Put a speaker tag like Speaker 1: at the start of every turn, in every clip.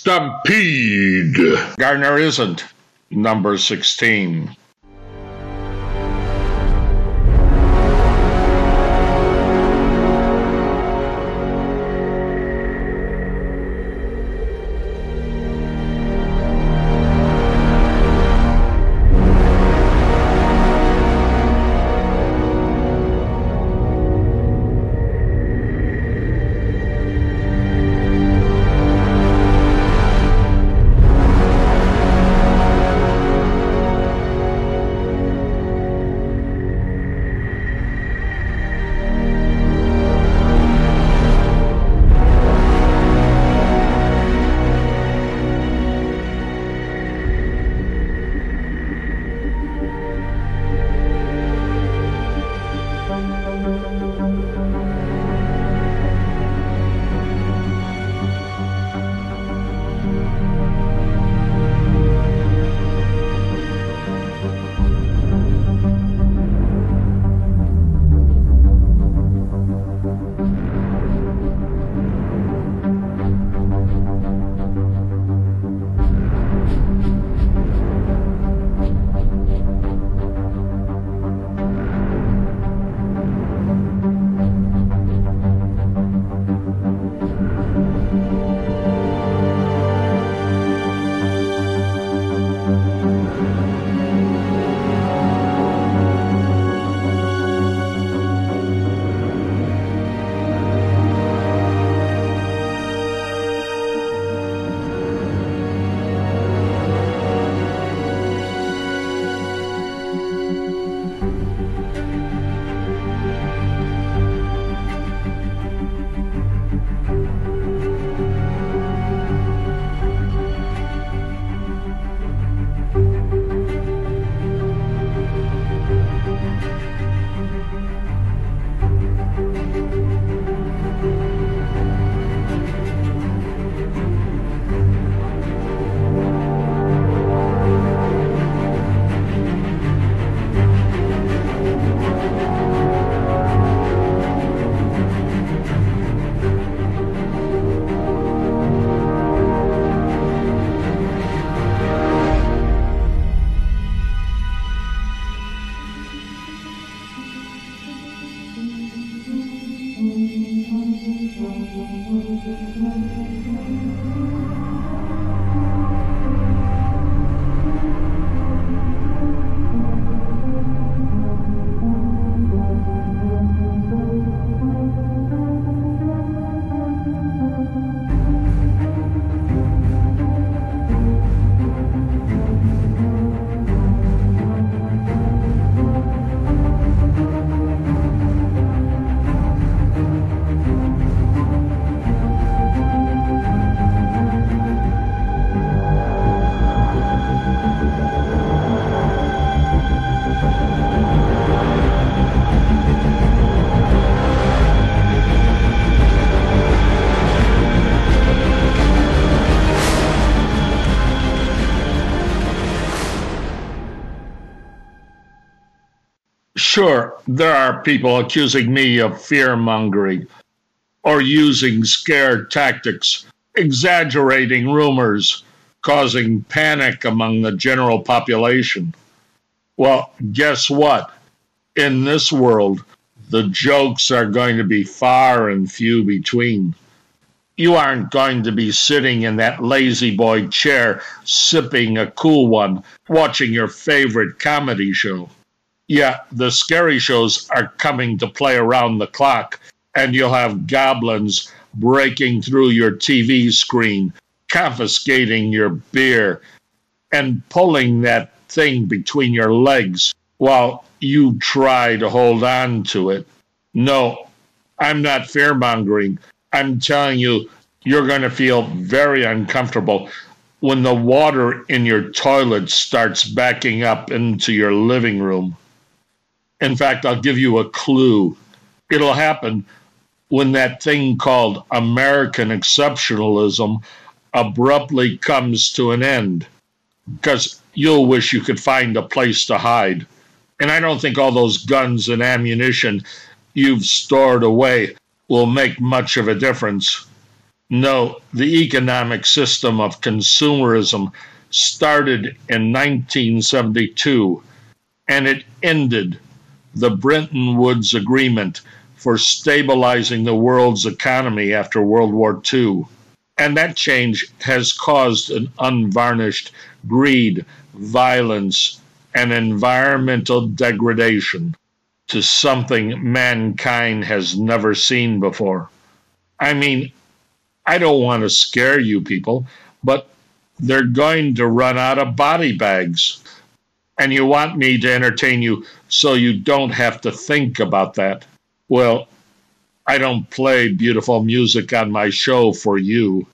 Speaker 1: Stampede. Gardner isn't number 16. Sure, there are people accusing me of fear mongering or using scare tactics, exaggerating rumors, causing panic among the general population. Well, guess what? In this world, the jokes are going to be far and few between. You aren't going to be sitting in that lazy boy chair sipping a cool one, watching your favorite comedy show yeah, the scary shows are coming to play around the clock, and you'll have goblins breaking through your TV screen, confiscating your beer, and pulling that thing between your legs while you try to hold on to it. No, I'm not fear mongering. I'm telling you, you're going to feel very uncomfortable when the water in your toilet starts backing up into your living room. In fact, I'll give you a clue. It'll happen when that thing called American exceptionalism abruptly comes to an end, because you'll wish you could find a place to hide. And I don't think all those guns and ammunition you've stored away will make much of a difference. No, the economic system of consumerism started in 1972 and it ended the Bretton Woods Agreement for stabilizing the world's economy after World War II. And that change has caused an unvarnished greed, violence, and environmental degradation to something mankind has never seen before. I mean, I don't want to scare you people, but they're going to run out of body bags. And you want me to entertain you so you don't have to think about that. Well, I don't play beautiful music on my show for you.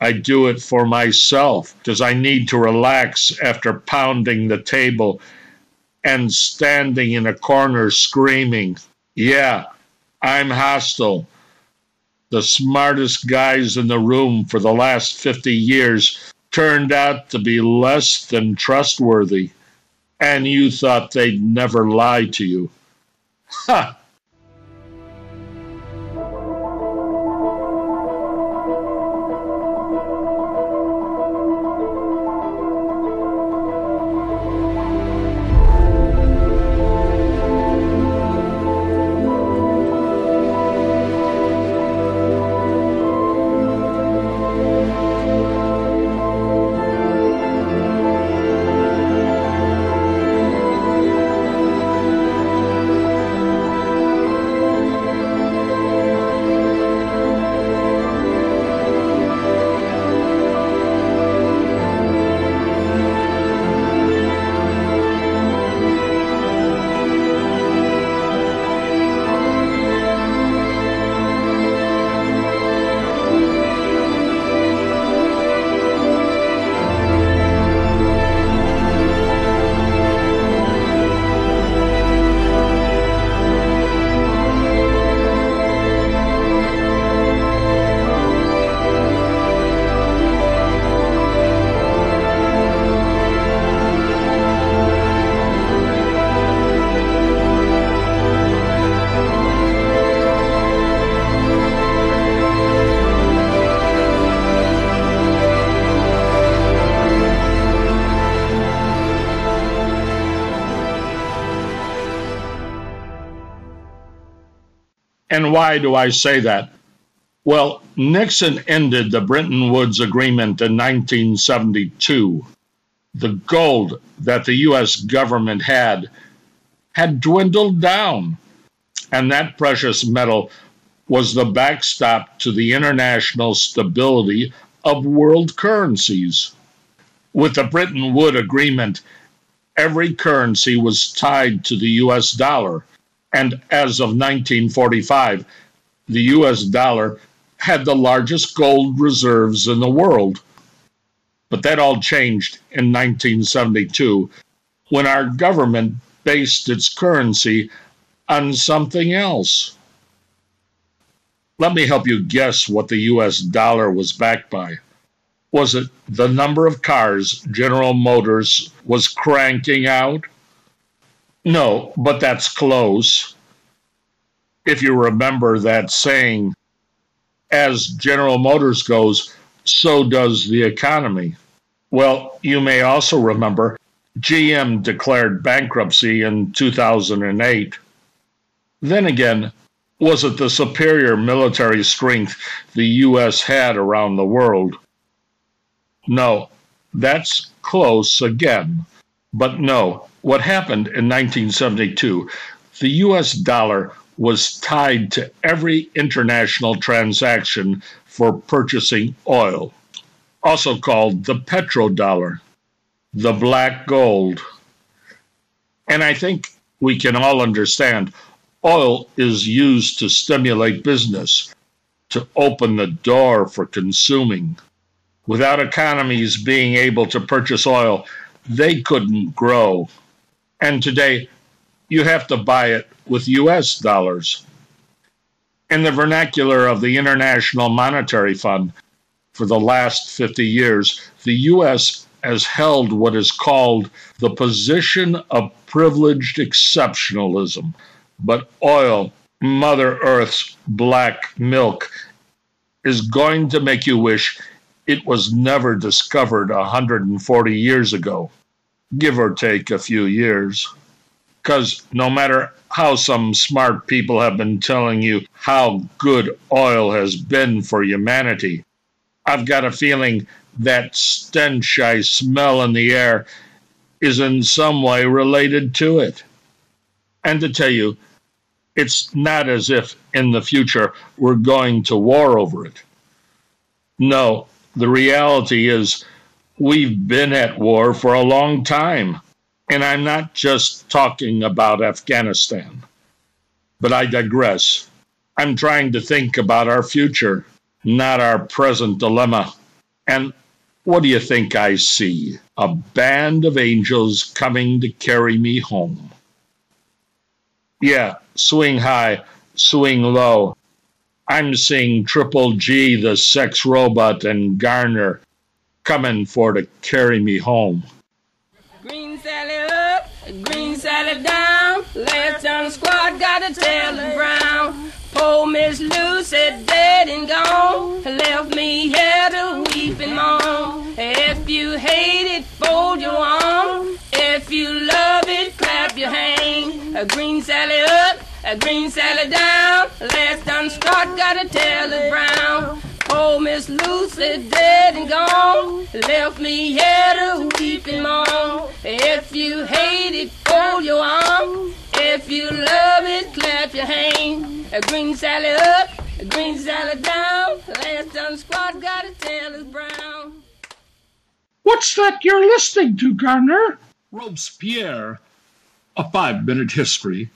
Speaker 1: I do it for myself because I need to relax after pounding the table and standing in a corner screaming, Yeah, I'm hostile the smartest guys in the room for the last 50 years turned out to be less than trustworthy, and you thought they'd never lie to you. Ha! And why do I say that? Well, Nixon ended the Bretton Woods Agreement in 1972. The gold that the U.S. government had had dwindled down, and that precious metal was the backstop to the international stability of world currencies. With the Bretton Woods Agreement, every currency was tied to the U.S. dollar and as of 1945, the US dollar had the largest gold reserves in the world. But that all changed in 1972 when our government based its currency on something else. Let me help you guess what the US dollar was backed by. Was it the number of cars General Motors was cranking out? No, but that's close. If you remember that saying, as General Motors goes, so does the economy. Well, you may also remember GM declared bankruptcy in 2008. Then again, was it the superior military strength the U.S. had around the world? No, that's close again. But no, what happened in 1972, the US dollar was tied to every international transaction for purchasing oil, also called the petrodollar, the black gold. And I think we can all understand oil is used to stimulate business, to open the door for consuming. Without economies being able to purchase oil, they couldn't grow. And today, you have to buy it with US dollars. In the vernacular of the International Monetary Fund, for the last 50 years, the US has held what is called the position of privileged exceptionalism. But oil, Mother Earth's black milk, is going to make you wish it was never discovered 140 years ago, give or take a few years. Because no matter how some smart people have been telling you how good oil has been for humanity, I've got a feeling that stench I smell in the air is in some way related to it. And to tell you, it's not as if in the future we're going to war over it. No, the reality is we've been at war for a long time. And I'm not just talking about Afghanistan. But I digress. I'm trying to think about our future, not our present dilemma. And what do you think I see? A band of angels coming to carry me home. Yeah, swing high, swing low. I'm seeing Triple G, the sex robot, and Garner coming for to carry me home.
Speaker 2: Green Sally up, green Sally down. Last on the squad got a tail of brown. Poor Miss Lucy dead and gone. Left me here to weep and moan. If you hate it, fold your arm. If you love it, clap your hand. A green Sally up, a green Sally down. Last done squad got a tail of brown. Poor Miss Lucy dead and gone. Left me here to weep and moan. If you hate it, fold your arm. If you love it, clap your hand. A green Sally up, a green Sally down. Last done squad got a tail is brown.
Speaker 1: What's that you're listening to, Garner? Robespierre. A five minute history.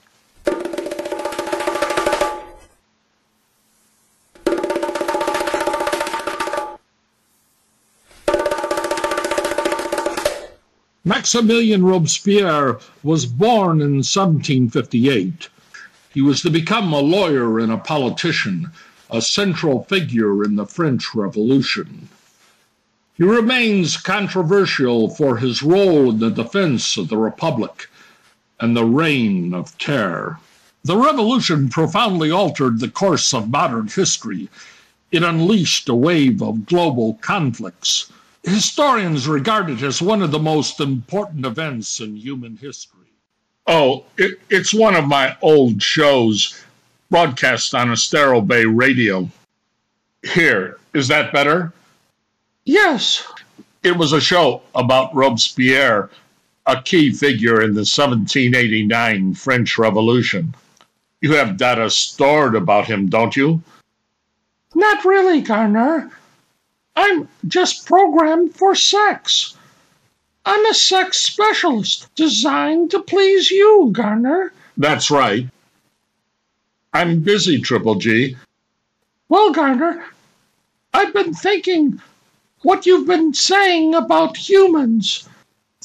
Speaker 1: Maximilien Robespierre was born in 1758. He was to become a lawyer and a politician, a central figure in the French Revolution. He remains controversial for his role in the defense of the Republic and the reign of terror. The revolution profoundly altered the course of modern history. It unleashed a wave of global conflicts historians regard it as one of the most important events in human history. Oh, it, it's one of my old shows broadcast on Estero Bay Radio. Here, is that better? Yes. It was a show about Robespierre, a key figure in the 1789 French Revolution. You have data stored about him, don't you? Not really, Garner. I'm just programmed for sex. I'm a sex specialist designed to please you, Garner. That's right. I'm busy, Triple G. Well, Garner, I've been thinking what you've been saying about humans,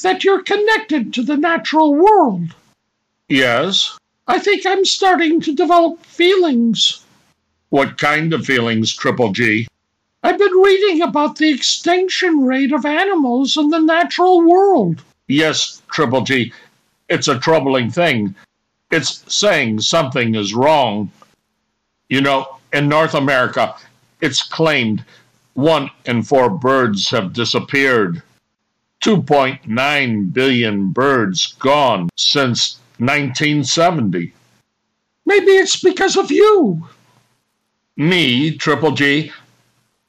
Speaker 1: that you're connected to the natural world. Yes. I think I'm starting to develop feelings. What kind of feelings, Triple G? I've been reading about the extinction rate of animals in the natural world. Yes, Triple G, it's a troubling thing. It's saying something is wrong. You know, in North America, it's claimed one in four birds have disappeared. 2.9 billion birds gone since 1970. Maybe it's because of you. Me, Triple G,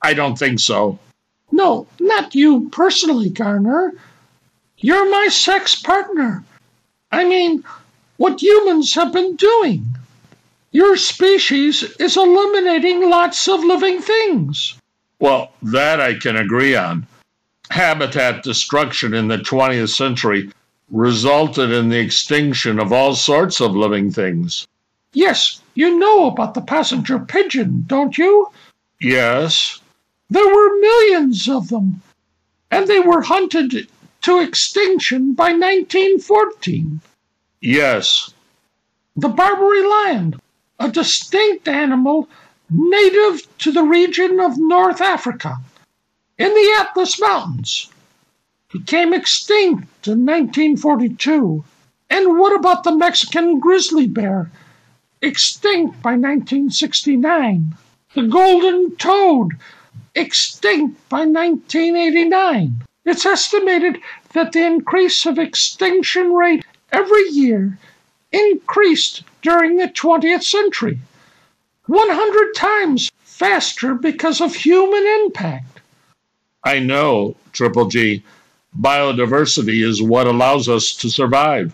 Speaker 1: I don't think so. No, not you personally, Garner. You're my sex partner. I mean, what humans have been doing. Your species is eliminating lots of living things. Well, that I can agree on. Habitat destruction in the 20th century resulted in the extinction of all sorts of living things. Yes, you know about the passenger pigeon, don't you? Yes. There were millions of them, and they were hunted to extinction by 1914. Yes. The Barbary lion, a distinct animal native to the region of North Africa in the Atlas Mountains, became extinct in 1942. And what about the Mexican grizzly bear, extinct by 1969? the golden toad, extinct by 1989. It's estimated that the increase of extinction rate every year increased during the 20th century. 100 times faster because of human impact. I know, Triple G. Biodiversity is what allows us to survive.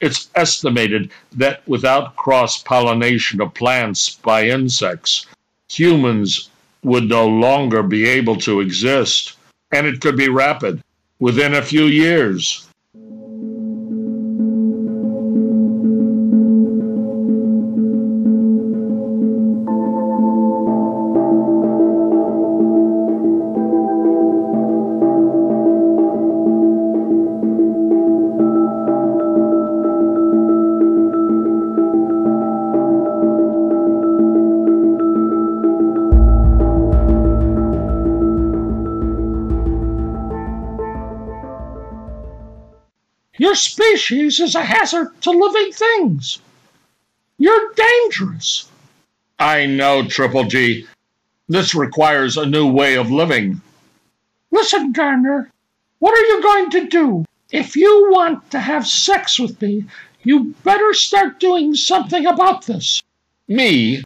Speaker 1: It's estimated that without cross pollination of plants by insects, humans would no longer be able to exist, and it could be rapid within a few years. Your species is a hazard to living things. You're dangerous. I know, Triple G. This requires a new way of living. Listen, Garner, what are you going to do? If you want to have sex with me, you better start doing something about this. Me?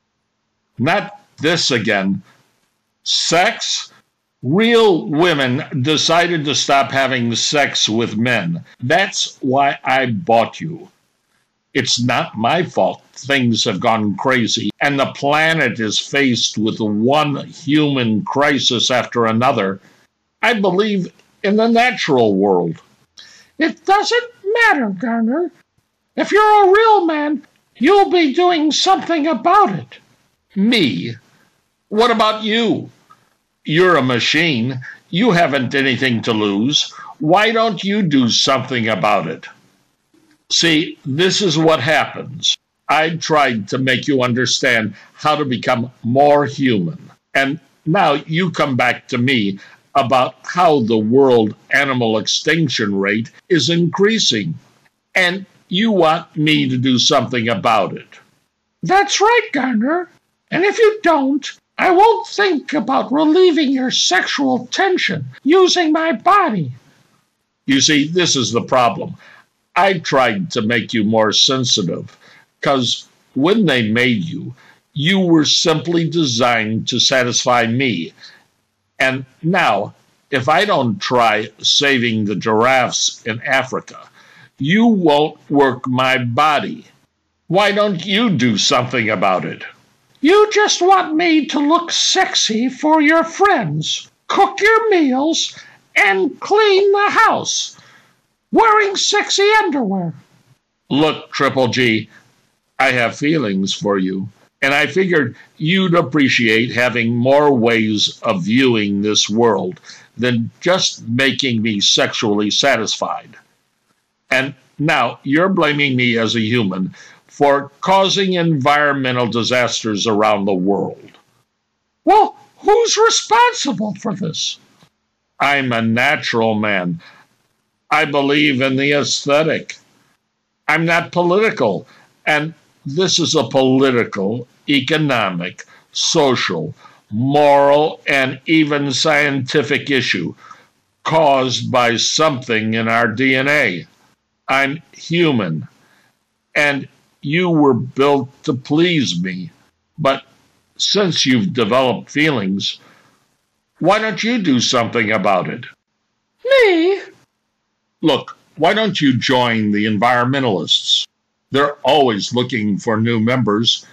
Speaker 1: Not this again. Sex? Real women decided to stop having sex with men. That's why I bought you. It's not my fault things have gone crazy and the planet is faced with one human crisis after another. I believe in the natural world. It doesn't matter, Garner. If you're a real man, you'll be doing something about it. Me? What about you? You're a machine. You haven't anything to lose. Why don't you do something about it? See, this is what happens. I tried to make you understand how to become more human. And now you come back to me about how the world animal extinction rate is increasing. And you want me to do something about it. That's right, Garner. And if you don't, I won't think about relieving your sexual tension using my body. You see, this is the problem. I tried to make you more sensitive because when they made you, you were simply designed to satisfy me. And now, if I don't try saving the giraffes in Africa, you won't work my body. Why don't you do something about it? You just want me to look sexy for your friends, cook your meals, and clean the house, wearing sexy underwear. Look, Triple G, I have feelings for you, and I figured you'd appreciate having more ways of viewing this world than just making me sexually satisfied. And now you're blaming me as a human for causing environmental disasters around the world. Well, who's responsible for this? I'm a natural man. I believe in the aesthetic. I'm not political. And this is a political, economic, social, moral, and even scientific issue caused by something in our DNA. I'm human. And you were built to please me. But since you've developed feelings, why don't you do something about it? Me? Look, why don't you join the environmentalists? They're always looking for new members.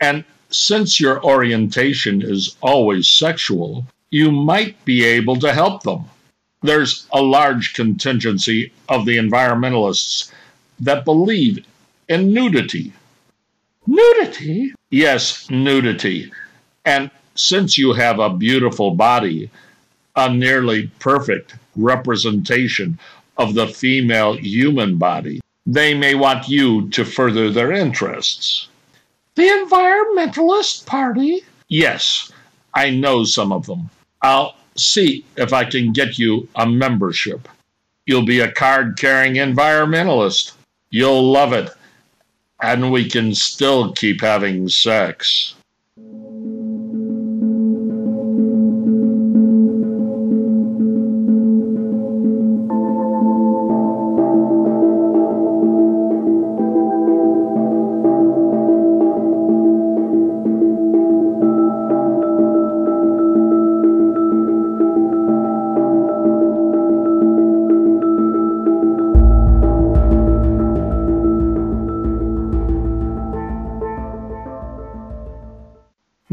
Speaker 1: And since your orientation is always sexual, you might be able to help them. There's a large contingency of the environmentalists that believe and nudity. Nudity? Yes, nudity. And since you have a beautiful body, a nearly perfect representation of the female human body, they may want you to further their interests. The Environmentalist Party? Yes, I know some of them. I'll see if I can get you a membership. You'll be a card carrying environmentalist. You'll love it and we can still keep having sex.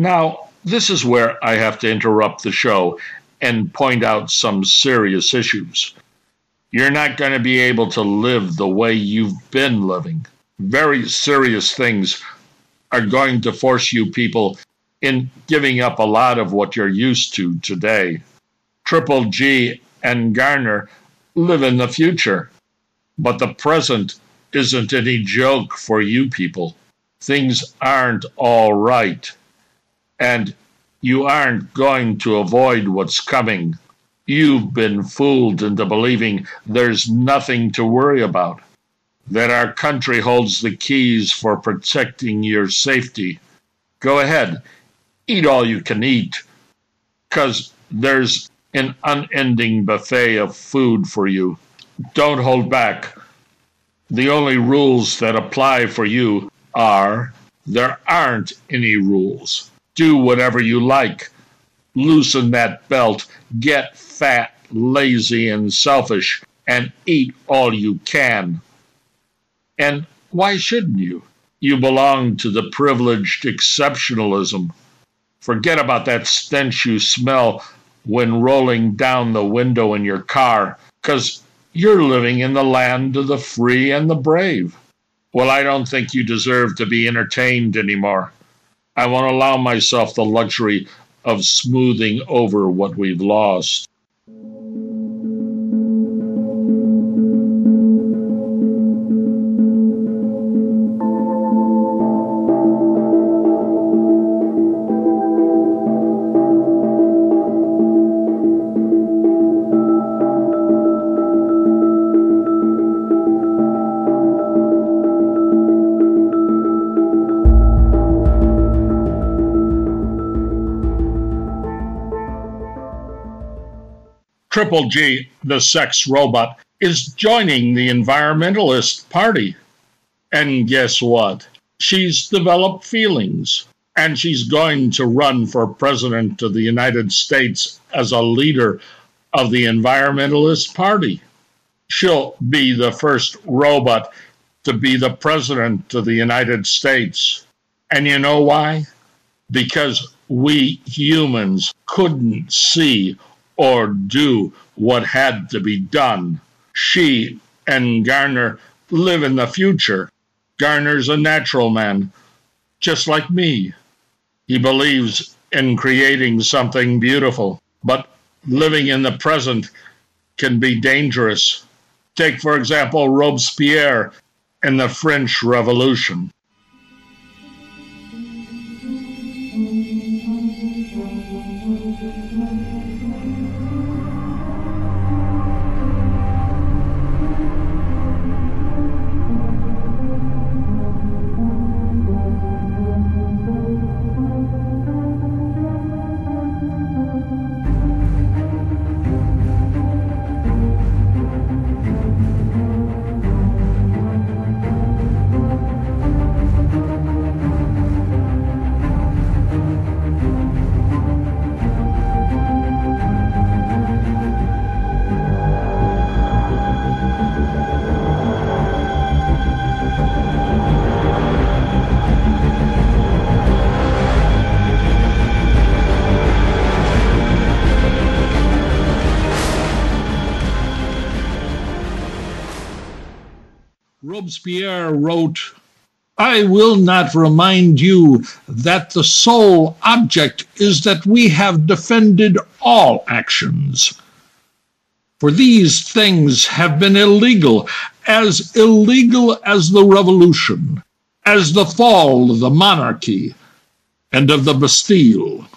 Speaker 1: Now, this is where I have to interrupt the show and point out some serious issues. You're not going to be able to live the way you've been living. Very serious things are going to force you people in giving up a lot of what you're used to today. Triple G and Garner live in the future, but the present isn't any joke for you people. Things aren't all right, and you aren't going to avoid what's coming. You've been fooled into believing there's nothing to worry about, that our country holds the keys for protecting your safety. Go ahead, eat all you can eat, because there's an unending buffet of food for you. Don't hold back. The only rules that apply for you are there aren't any rules. Do whatever you like. Loosen that belt, get fat, lazy, and selfish, and eat all you can. And why shouldn't you? You belong to the privileged exceptionalism. Forget about that stench you smell when rolling down the window in your car, because you're living in the land of the free and the brave. Well, I don't think you deserve to be entertained anymore. I won't allow myself the luxury of smoothing over what we've lost. Triple G, the sex robot, is joining the Environmentalist Party. And guess what? She's developed feelings, and she's going to run for President of the United States as a leader of the Environmentalist Party. She'll be the first robot to be the President of the United States. And you know why? Because we humans couldn't see or do what had to be done. She and Garner live in the future. Garner's a natural man, just like me. He believes in creating something beautiful, but living in the present can be dangerous. Take, for example, Robespierre in the French Revolution. Robespierre wrote, I will not remind you that the sole object is that we have defended all actions. For these things have been illegal, as illegal as the revolution, as the fall of the monarchy and of the Bastille,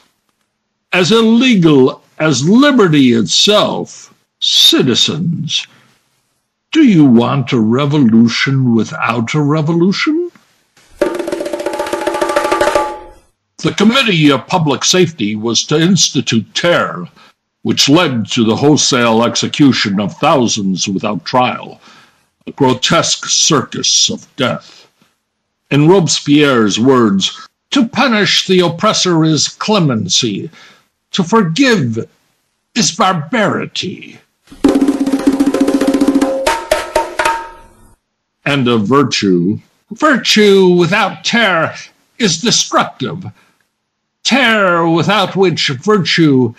Speaker 1: as illegal as liberty itself, citizens do you want a revolution without a revolution? The Committee of Public Safety was to institute terror, which led to the wholesale execution of thousands without trial, a grotesque circus of death. In Robespierre's words, to punish the oppressor is clemency, to forgive is barbarity. And of virtue. Virtue without terror is destructive. terror without which virtue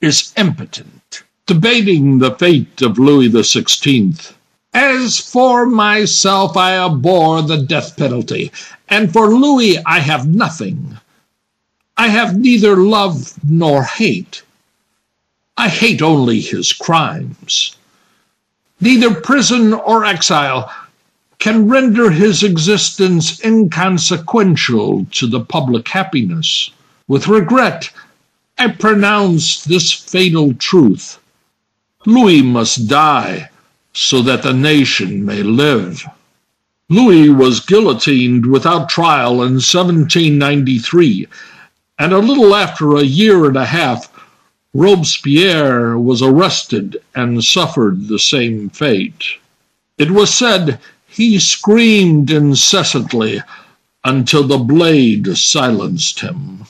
Speaker 1: is impotent, debating the fate of Louis XVI. As for myself, I abhor the death penalty, and for Louis I have nothing. I have neither love nor hate. I hate only his crimes. Neither prison or exile can render his existence inconsequential to the public happiness. With regret, I pronounce this fatal truth. Louis must die so that the nation may live. Louis was guillotined without trial in 1793, and a little after a year and a half, Robespierre was arrested and suffered the same fate. It was said he screamed incessantly until the blade silenced him.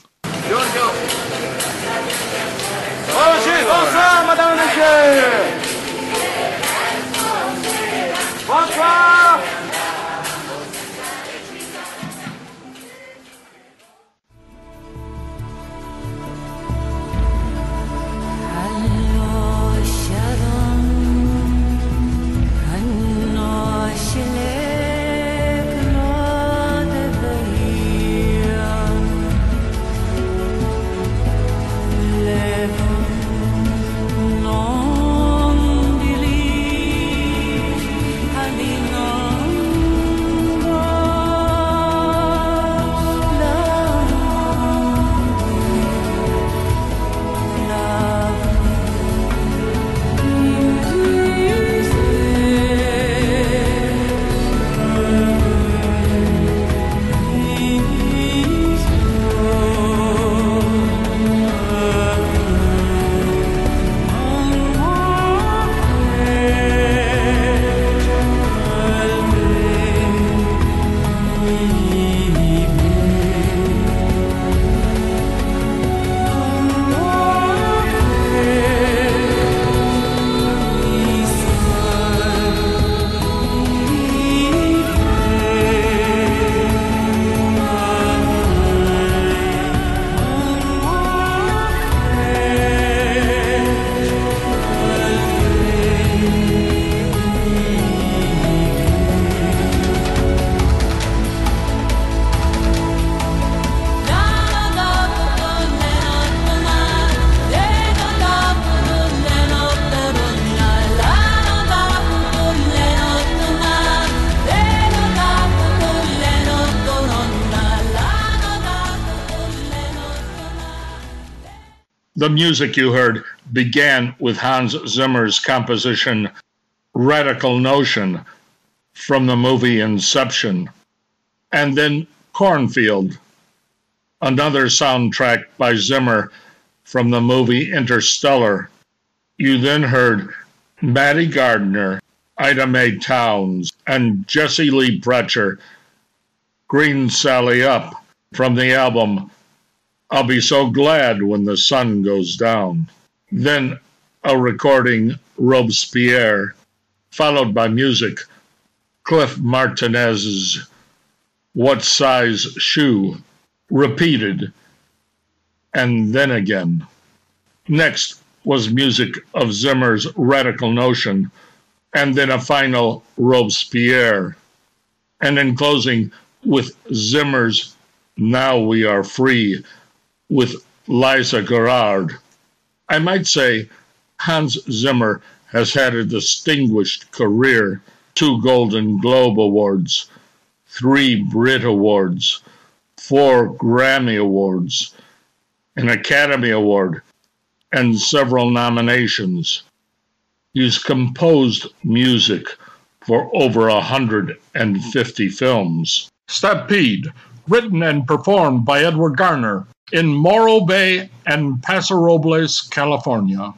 Speaker 1: The music you heard began with Hans Zimmer's composition Radical Notion from the movie Inception, and then Cornfield, another soundtrack by Zimmer from the movie Interstellar. You then heard Mattie Gardner, Ida Mae Towns, and Jesse Lee Pratcher, Green Sally Up from the album I'll be so glad when the sun goes down. Then a recording Robespierre, followed by music Cliff Martinez's What Size Shoe, repeated, and then again. Next was music of Zimmer's Radical Notion, and then a final Robespierre. And in closing, with Zimmer's Now We Are Free with Lisa Gerrard. I might say Hans Zimmer has had a distinguished career two Golden Globe Awards, three Brit Awards, four Grammy Awards, an Academy Award, and several nominations. He's composed music for over 150 films. Stampede, written and performed by Edward Garner, in Morro Bay and Paso Robles, California.